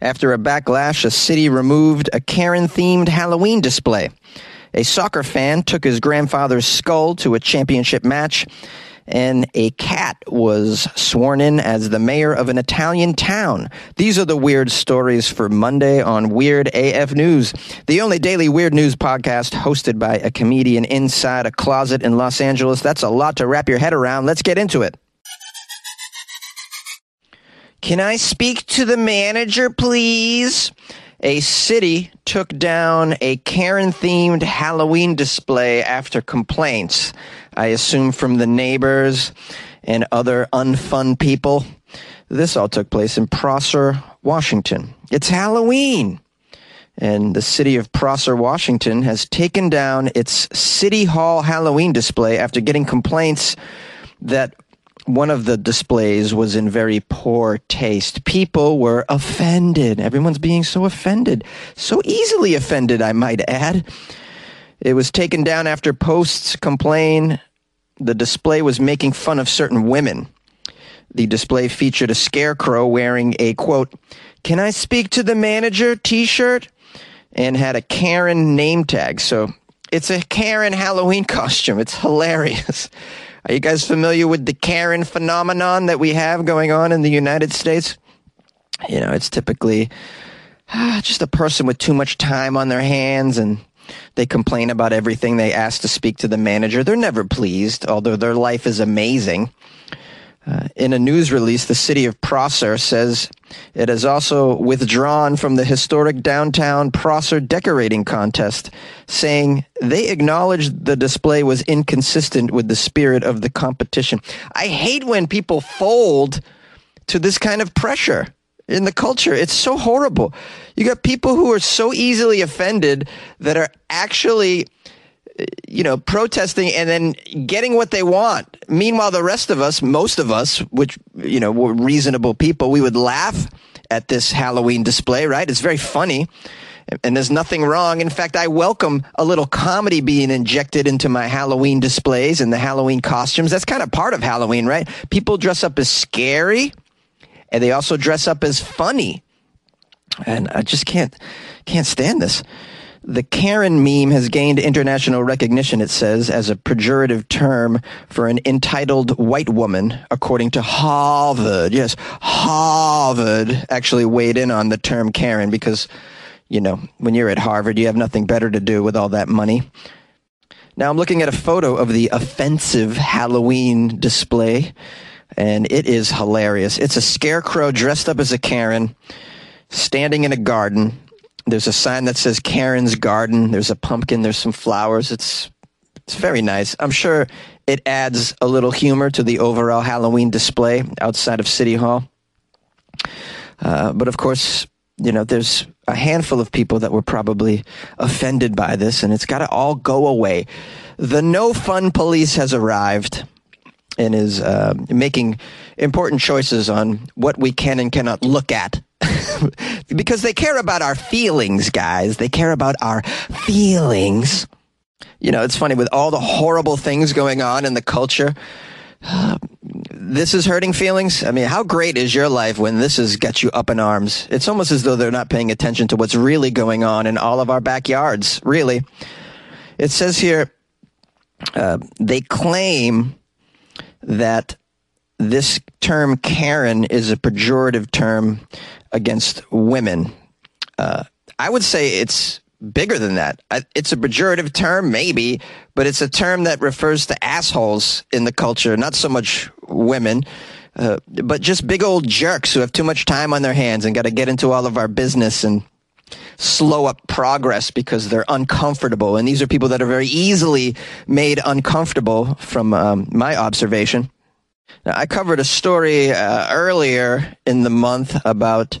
After a backlash, a city removed a Karen themed Halloween display. A soccer fan took his grandfather's skull to a championship match, and a cat was sworn in as the mayor of an Italian town. These are the weird stories for Monday on Weird AF News, the only daily weird news podcast hosted by a comedian inside a closet in Los Angeles. That's a lot to wrap your head around. Let's get into it. Can I speak to the manager, please? A city took down a Karen themed Halloween display after complaints, I assume from the neighbors and other unfun people. This all took place in Prosser, Washington. It's Halloween. And the city of Prosser, Washington has taken down its City Hall Halloween display after getting complaints that one of the displays was in very poor taste. People were offended. Everyone's being so offended. So easily offended, I might add. It was taken down after posts complain the display was making fun of certain women. The display featured a scarecrow wearing a quote, Can I speak to the manager t shirt? and had a Karen name tag. So it's a Karen Halloween costume. It's hilarious. Are you guys familiar with the Karen phenomenon that we have going on in the United States? You know, it's typically ah, just a person with too much time on their hands and they complain about everything they ask to speak to the manager. They're never pleased, although their life is amazing. Uh, in a news release, the city of Prosser says it has also withdrawn from the historic downtown Prosser decorating contest, saying they acknowledge the display was inconsistent with the spirit of the competition. I hate when people fold to this kind of pressure in the culture. It's so horrible. You got people who are so easily offended that are actually you know, protesting and then getting what they want. Meanwhile, the rest of us, most of us, which, you know, were reasonable people, we would laugh at this Halloween display, right? It's very funny. And there's nothing wrong. In fact, I welcome a little comedy being injected into my Halloween displays and the Halloween costumes. That's kind of part of Halloween, right? People dress up as scary and they also dress up as funny. And I just can't, can't stand this. The Karen meme has gained international recognition, it says, as a pejorative term for an entitled white woman, according to Harvard. Yes, Harvard actually weighed in on the term Karen because, you know, when you're at Harvard, you have nothing better to do with all that money. Now I'm looking at a photo of the offensive Halloween display, and it is hilarious. It's a scarecrow dressed up as a Karen, standing in a garden there's a sign that says Karen's Garden. There's a pumpkin. There's some flowers. It's it's very nice. I'm sure it adds a little humor to the overall Halloween display outside of City Hall. Uh, but of course, you know, there's a handful of people that were probably offended by this, and it's got to all go away. The no fun police has arrived and is uh, making important choices on what we can and cannot look at because they care about our feelings, guys. They care about our feelings. You know, it's funny with all the horrible things going on in the culture. This is hurting feelings. I mean, how great is your life when this has got you up in arms? It's almost as though they're not paying attention to what's really going on in all of our backyards, really. It says here, uh, they claim that this term Karen is a pejorative term against women. Uh, I would say it's bigger than that. It's a pejorative term, maybe, but it's a term that refers to assholes in the culture, not so much women. Uh, but just big old jerks who have too much time on their hands and got to get into all of our business and slow up progress because they're uncomfortable. And these are people that are very easily made uncomfortable from um, my observation. Now, I covered a story uh, earlier in the month about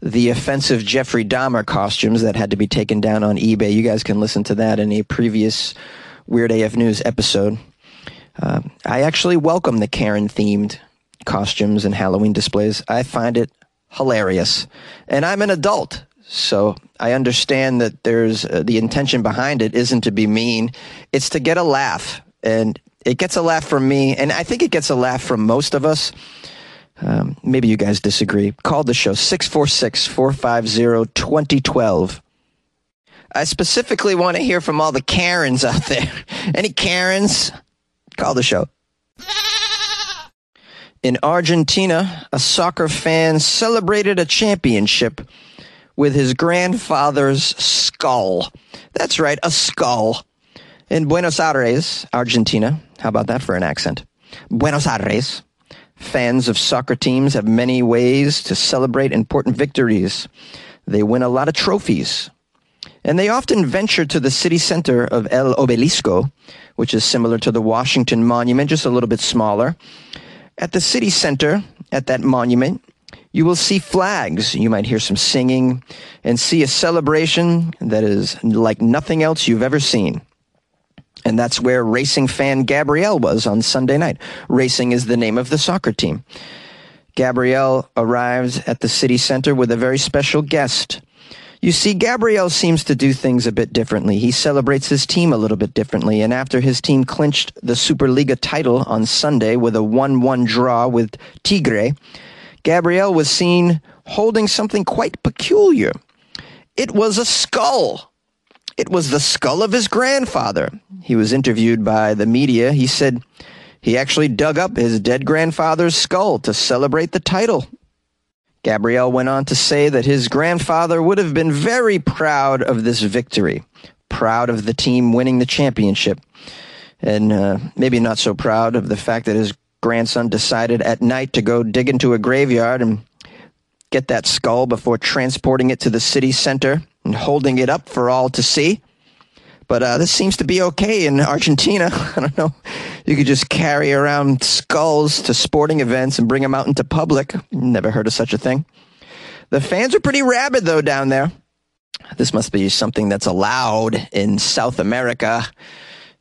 the offensive Jeffrey Dahmer costumes that had to be taken down on eBay. You guys can listen to that in a previous Weird AF News episode. Uh, I actually welcome the Karen themed costumes and Halloween displays. I find it hilarious. And I'm an adult, so I understand that there's uh, the intention behind it isn't to be mean, it's to get a laugh. And it gets a laugh from me, and I think it gets a laugh from most of us. Um, maybe you guys disagree. Call the show 646 450 2012. I specifically want to hear from all the Karens out there. Any Karens? Call the show. In Argentina, a soccer fan celebrated a championship with his grandfather's skull. That's right, a skull. In Buenos Aires, Argentina, how about that for an accent? Buenos Aires. Fans of soccer teams have many ways to celebrate important victories. They win a lot of trophies. And they often venture to the city center of El Obelisco, which is similar to the Washington Monument, just a little bit smaller. At the city center, at that monument, you will see flags. You might hear some singing and see a celebration that is like nothing else you've ever seen. And that's where racing fan Gabrielle was on Sunday night. Racing is the name of the soccer team. Gabrielle arrives at the city center with a very special guest. You see, Gabrielle seems to do things a bit differently. He celebrates his team a little bit differently, and after his team clinched the Superliga title on Sunday with a 1-1 draw with Tigre, Gabrielle was seen holding something quite peculiar. It was a skull. It was the skull of his grandfather. He was interviewed by the media. He said he actually dug up his dead grandfather's skull to celebrate the title. Gabrielle went on to say that his grandfather would have been very proud of this victory, proud of the team winning the championship, and uh, maybe not so proud of the fact that his grandson decided at night to go dig into a graveyard and get that skull before transporting it to the city center and holding it up for all to see. But uh, this seems to be okay in Argentina. I don't know. You could just carry around skulls to sporting events and bring them out into public. Never heard of such a thing. The fans are pretty rabid, though, down there. This must be something that's allowed in South America.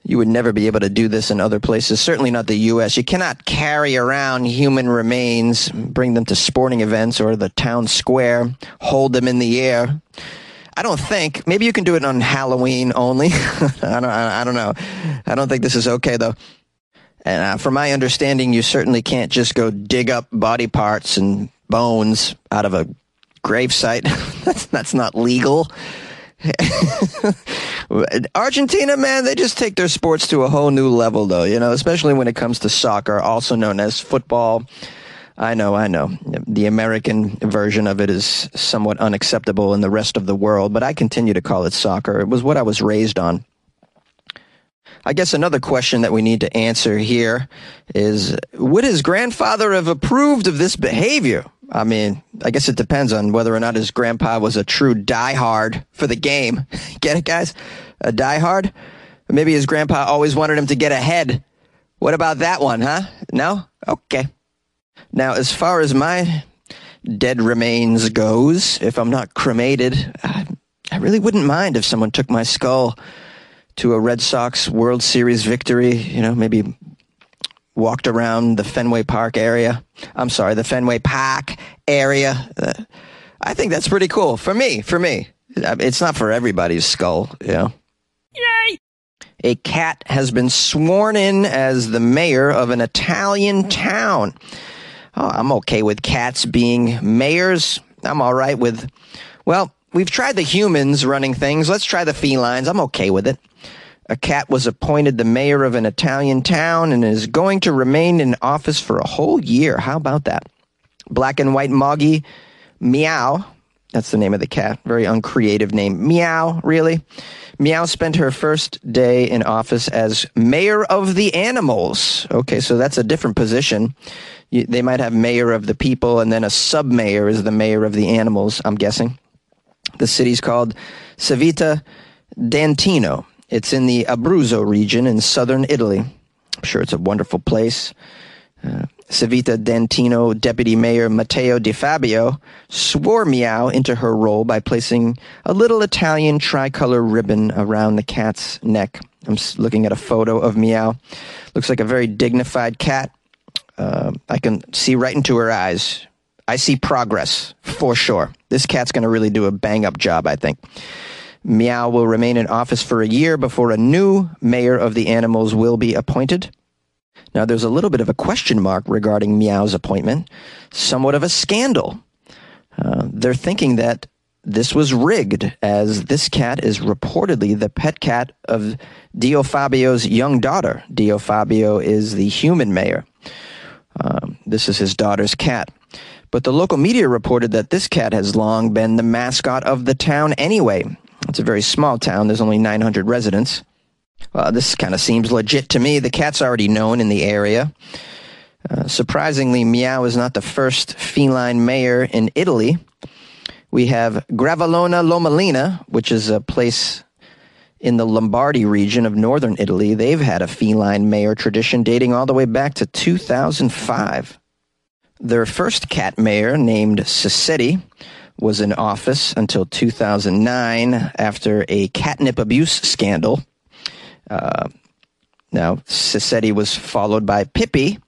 You would never be able to do this in other places, certainly not the U.S. You cannot carry around human remains, bring them to sporting events or the town square, hold them in the air. I don't think. Maybe you can do it on Halloween only. I don't. I don't know. I don't think this is okay though. And uh, from my understanding, you certainly can't just go dig up body parts and bones out of a gravesite. that's that's not legal. Argentina, man, they just take their sports to a whole new level, though. You know, especially when it comes to soccer, also known as football I know, I know. The American version of it is somewhat unacceptable in the rest of the world, but I continue to call it soccer. It was what I was raised on. I guess another question that we need to answer here is would his grandfather have approved of this behavior? I mean, I guess it depends on whether or not his grandpa was a true diehard for the game. Get it, guys? A diehard? Maybe his grandpa always wanted him to get ahead. What about that one, huh? No? Okay. Now, as far as my dead remains goes, if I'm not cremated, I, I really wouldn't mind if someone took my skull to a Red Sox World Series victory, you know, maybe walked around the Fenway Park area. I'm sorry, the Fenway Park area. Uh, I think that's pretty cool for me, for me. It's not for everybody's skull, you know. Yay! A cat has been sworn in as the mayor of an Italian town. Oh, I'm okay with cats being mayors. I'm all right with, well, we've tried the humans running things. Let's try the felines. I'm okay with it. A cat was appointed the mayor of an Italian town and is going to remain in office for a whole year. How about that? Black and white Moggy Meow. That's the name of the cat. Very uncreative name. Meow, really? Meow spent her first day in office as mayor of the animals. Okay, so that's a different position you, they might have mayor of the people, and then a sub mayor is the mayor of the animals. I'm guessing. The city's called Civita d'Antino. It's in the Abruzzo region in southern Italy. I'm sure it's a wonderful place. Uh, Civita d'Antino Deputy Mayor Matteo Di Fabio swore Meow into her role by placing a little Italian tricolor ribbon around the cat's neck. I'm looking at a photo of Meow. Looks like a very dignified cat uh, I can see right into her eyes. I see progress for sure. This cat's going to really do a bang up job, I think. Meow will remain in office for a year before a new mayor of the animals will be appointed. Now, there's a little bit of a question mark regarding Meow's appointment, somewhat of a scandal. Uh, they're thinking that this was rigged, as this cat is reportedly the pet cat of Di Fabio's young daughter. Di Fabio is the human mayor. Um, this is his daughter's cat. But the local media reported that this cat has long been the mascot of the town anyway. It's a very small town, there's only 900 residents. Well, this kind of seems legit to me. The cat's already known in the area. Uh, surprisingly, Meow is not the first feline mayor in Italy. We have Gravellona Lomellina, which is a place in the Lombardy region of northern Italy. They've had a feline mayor tradition dating all the way back to 2005. Their first cat mayor, named Sassetti, was in office until 2009 after a catnip abuse scandal. Uh, now, Sassetti was followed by Pippi,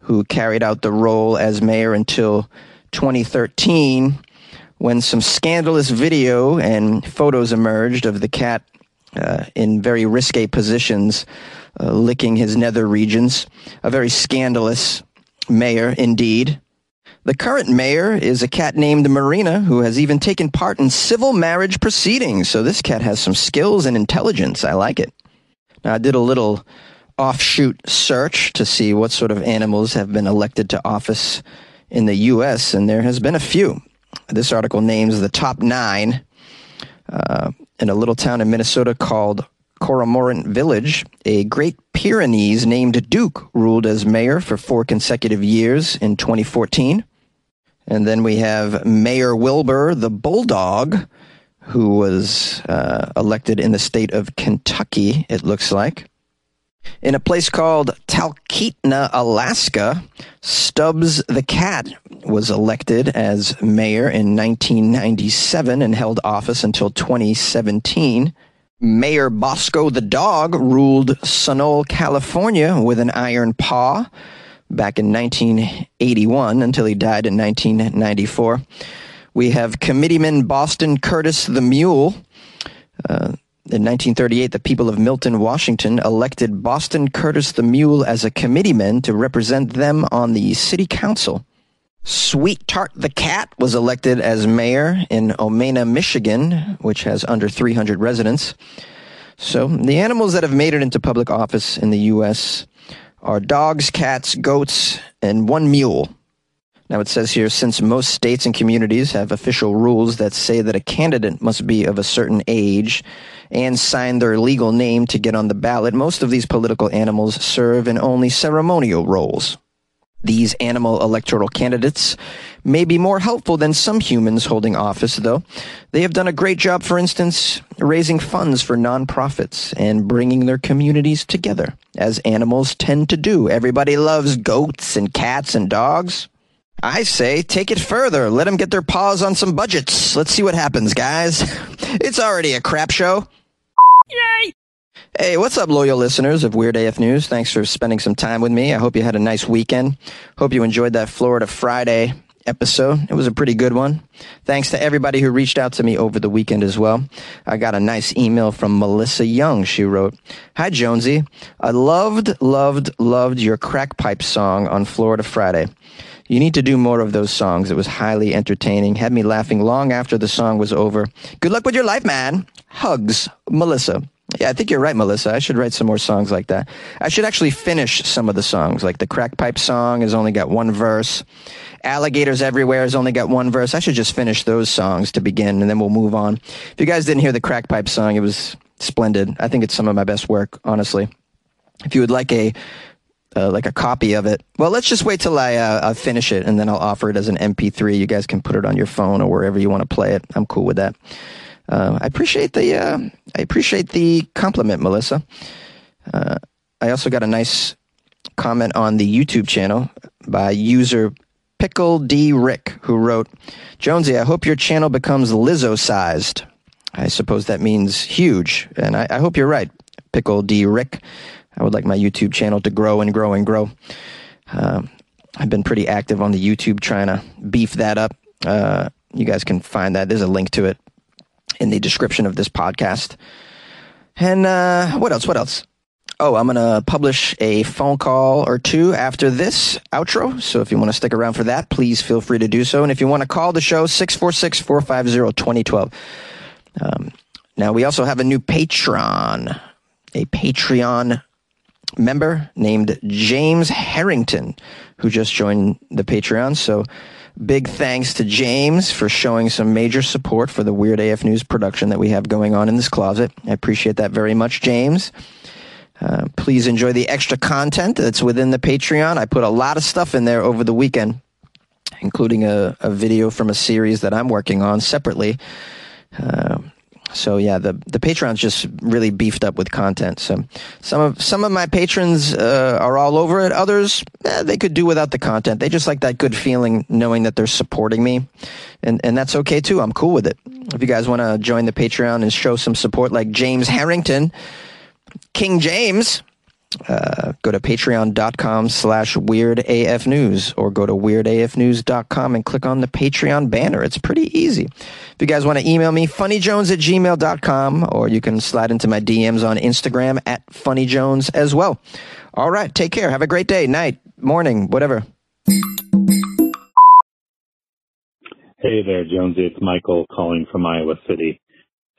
who carried out the role as mayor until 2013 when some scandalous video and photos emerged of the cat uh, in very risque positions, uh, licking his nether regions. A very scandalous mayor indeed. The current mayor is a cat named Marina who has even taken part in civil marriage proceedings. So this cat has some skills and intelligence. I like it. Now, I did a little offshoot search to see what sort of animals have been elected to office in the U.S., and there has been a few. This article names the top nine uh, in a little town in Minnesota called Cormorant Village. A Great Pyrenees named Duke ruled as mayor for four consecutive years in 2014. And then we have Mayor Wilbur the Bulldog, who was uh, elected in the state of Kentucky, it looks like. In a place called Talkeetna, Alaska, Stubbs the Cat was elected as mayor in 1997 and held office until 2017. Mayor Bosco the Dog ruled Sunol, California with an iron paw back in 1981 until he died in 1994. We have Committeeman Boston Curtis the Mule. Uh, in 1938, the people of Milton, Washington elected Boston Curtis the Mule as a committeeman to represent them on the city council. Sweet Tart the Cat was elected as mayor in Omena, Michigan, which has under 300 residents. So the animals that have made it into public office in the U.S. are dogs, cats, goats, and one mule. Now it says here since most states and communities have official rules that say that a candidate must be of a certain age and sign their legal name to get on the ballot, most of these political animals serve in only ceremonial roles. These animal electoral candidates may be more helpful than some humans holding office, though. They have done a great job, for instance, raising funds for nonprofits and bringing their communities together, as animals tend to do. Everybody loves goats and cats and dogs. I say take it further. Let them get their paws on some budgets. Let's see what happens, guys. It's already a crap show. Yay! Hey, what's up, loyal listeners of Weird AF News? Thanks for spending some time with me. I hope you had a nice weekend. Hope you enjoyed that Florida Friday episode. It was a pretty good one. Thanks to everybody who reached out to me over the weekend as well. I got a nice email from Melissa Young. She wrote, Hi, Jonesy. I loved, loved, loved your crack pipe song on Florida Friday. You need to do more of those songs. It was highly entertaining, had me laughing long after the song was over. Good luck with your life, man. Hugs, Melissa. Yeah, I think you're right, Melissa. I should write some more songs like that. I should actually finish some of the songs. Like the Crack Pipe song has only got one verse. Alligators Everywhere has only got one verse. I should just finish those songs to begin, and then we'll move on. If you guys didn't hear the Crack Pipe song, it was splendid. I think it's some of my best work, honestly. If you would like a uh, like a copy of it. Well, let's just wait till I uh, finish it, and then I'll offer it as an MP3. You guys can put it on your phone or wherever you want to play it. I'm cool with that. Uh, I appreciate the uh, I appreciate the compliment, Melissa. Uh, I also got a nice comment on the YouTube channel by user Pickle D Rick, who wrote, "Jonesy, I hope your channel becomes Lizzo sized. I suppose that means huge, and I, I hope you're right, Pickle D Rick. I would like my YouTube channel to grow and grow and grow. Uh, I've been pretty active on the YouTube trying to beef that up. Uh, you guys can find that. There's a link to it in the description of this podcast. And uh, what else? What else? Oh, I'm going to publish a phone call or two after this outro. So if you want to stick around for that, please feel free to do so. And if you want to call the show, 646 450 2012. Um, now, we also have a new Patreon, a Patreon member named James Harrington, who just joined the Patreon. So big thanks to James for showing some major support for the Weird AF News production that we have going on in this closet. I appreciate that very much, James. Uh, please enjoy the extra content that's within the Patreon. I put a lot of stuff in there over the weekend, including a, a video from a series that I'm working on separately. Uh, so yeah, the the Patreon's just really beefed up with content. So some of some of my patrons uh, are all over it. Others eh, they could do without the content. They just like that good feeling knowing that they're supporting me, and and that's okay too. I'm cool with it. If you guys want to join the Patreon and show some support, like James Harrington King James, uh, go to patreon.com slash weirdafnews or go to weirdafnews.com and click on the Patreon banner. It's pretty easy. If you guys want to email me, funnyjones at gmail.com or you can slide into my DMs on Instagram at funnyjones as well. All right. Take care. Have a great day, night, morning, whatever. Hey there, Jonesy. It's Michael calling from Iowa City.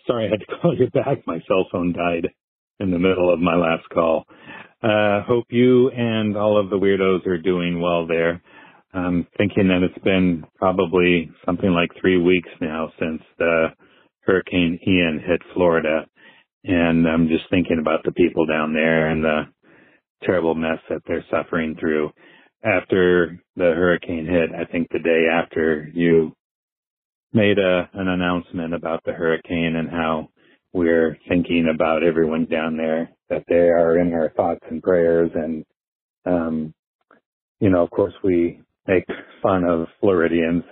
Sorry I had to call you back. My cell phone died in the middle of my last call. Uh, hope you and all of the weirdos are doing well there. I'm thinking that it's been probably something like three weeks now since the Hurricane Ian hit Florida. And I'm just thinking about the people down there and the terrible mess that they're suffering through. After the hurricane hit, I think the day after you made a, an announcement about the hurricane and how we're thinking about everyone down there, that they are in our thoughts and prayers. And, um, you know, of course, we make fun of Floridians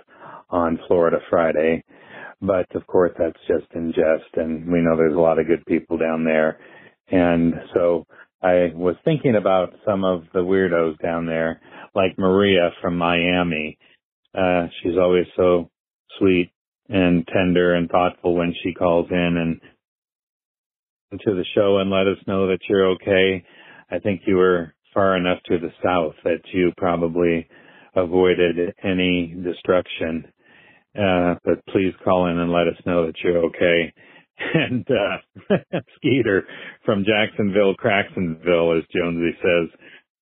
on Florida Friday, but of course, that's just in jest. And we know there's a lot of good people down there. And so I was thinking about some of the weirdos down there, like Maria from Miami. Uh, she's always so sweet and tender and thoughtful when she calls in and to the show and let us know that you're okay. I think you were far enough to the south that you probably avoided any destruction. Uh, but please call in and let us know that you're okay. And uh, Skeeter from Jacksonville, Cracksonville, as Jonesy says,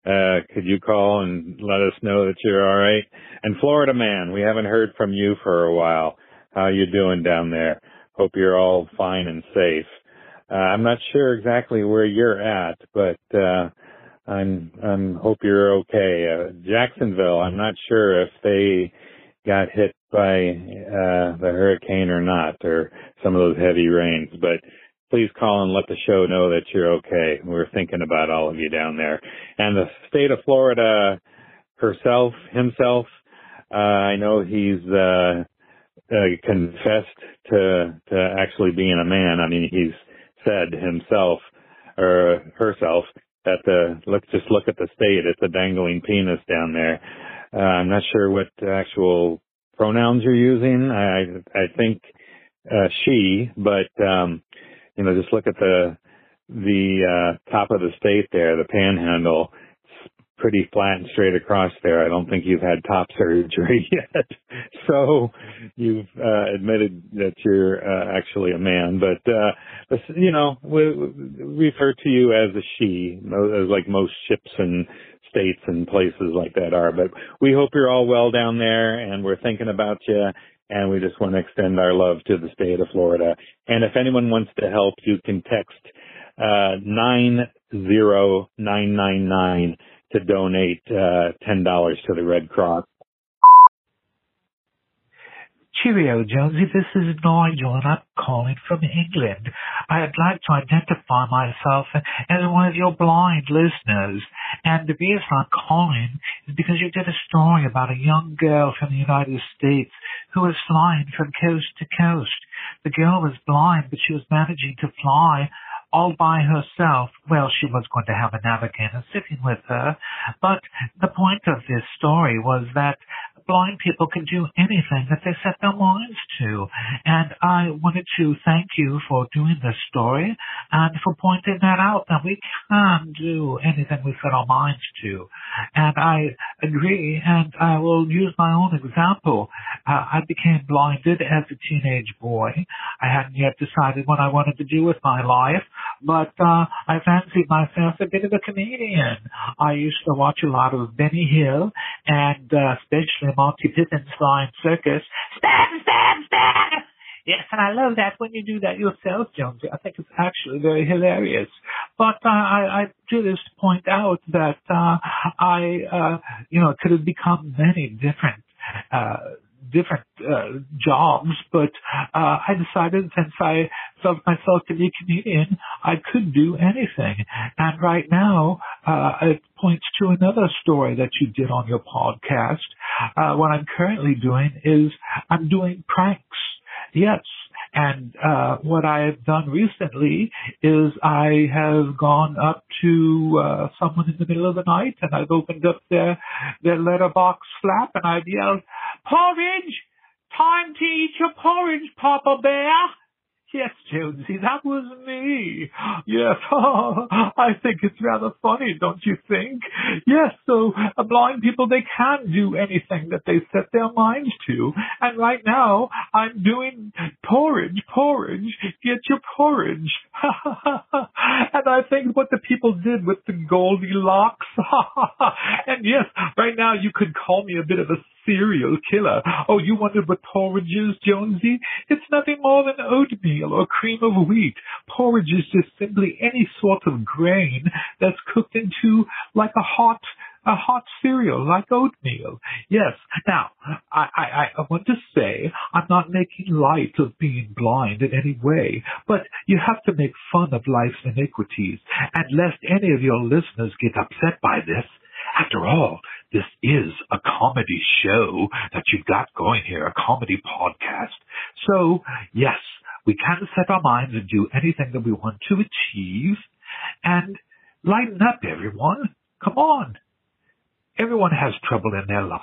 uh, could you call and let us know that you're all right? And Florida man, we haven't heard from you for a while. How you doing down there? Hope you're all fine and safe. Uh, I'm not sure exactly where you're at, but uh, I'm I'm hope you're okay. Uh, Jacksonville, I'm not sure if they got hit by uh, the hurricane or not, or some of those heavy rains. But please call and let the show know that you're okay. We're thinking about all of you down there, and the state of Florida herself, himself. Uh, I know he's uh, uh, confessed to to actually being a man. I mean, he's said himself or herself that the look just look at the state. It's a dangling penis down there. Uh, i'm not sure what actual pronouns you're using. I i think uh, she but um you know just look at the the uh top of the state there the panhandle pretty flat and straight across there. I don't think you've had top surgery yet. so you've uh, admitted that you're uh, actually a man, but uh, you know, we, we refer to you as a she, as like most ships and states and places like that are. But we hope you're all well down there, and we're thinking about you. And we just want to extend our love to the state of Florida. And if anyone wants to help, you can text uh, nine zero nine nine nine to donate uh, $10 to the Red Cross. Cheerio, Jonesy. This is Nigel, and I'm calling from England. I'd like to identify myself as one of your blind listeners. And the reason I'm calling is because you did a story about a young girl from the United States who was flying from coast to coast. The girl was blind, but she was managing to fly all by herself. Well, she was going to have a navigator sitting with her, but the point of this story was that blind people can do anything that they set their minds to. And I wanted to thank you for doing this story and for pointing that out that we can do anything we set our minds to. And I agree, and I will use my own example. Uh, I became blinded as a teenage boy. I hadn't yet decided what I wanted to do with my life, but uh, I fancied myself a bit of a comedian. I used to watch a lot of Benny Hill and uh, especially Monty Python's Flying Circus. Stab, stab, stab! Yes, and I love that when you do that yourself, Jonesy. I think it's actually very hilarious. But uh, I, I do this to point out that uh, I, uh, you know, could have become many different uh, different uh, jobs, but uh, I decided since I felt myself to be a comedian, I could do anything. And right now, uh, it points to another story that you did on your podcast. Uh, what I'm currently doing is I'm doing pranks. Yes, and uh, what I have done recently is I have gone up to uh, someone in the middle of the night and I've opened up their their letterbox flap and I've yelled, "Porridge! Time to eat your porridge, Papa Bear!" Yes, Jonesy, that was me. Yes, I think it's rather funny, don't you think? Yes, so uh, blind people, they can do anything that they set their minds to. And right now, I'm doing porridge, porridge, get your porridge. and I think what the people did with the Goldilocks. and yes, right now you could call me a bit of a serial killer. Oh, you wondered what porridge is, Jonesy? It's nothing more than oatmeal or cream of wheat. Porridge is just simply any sort of grain that's cooked into like a hot a hot cereal like oatmeal. Yes. Now, I, I, I want to say I'm not making light of being blind in any way, but you have to make fun of life's iniquities. And lest any of your listeners get upset by this, after all, this is a comedy show that you've got going here, a comedy podcast. So, yes, we can set our minds and do anything that we want to achieve. And lighten up, everyone. Come on. Everyone has trouble in their life.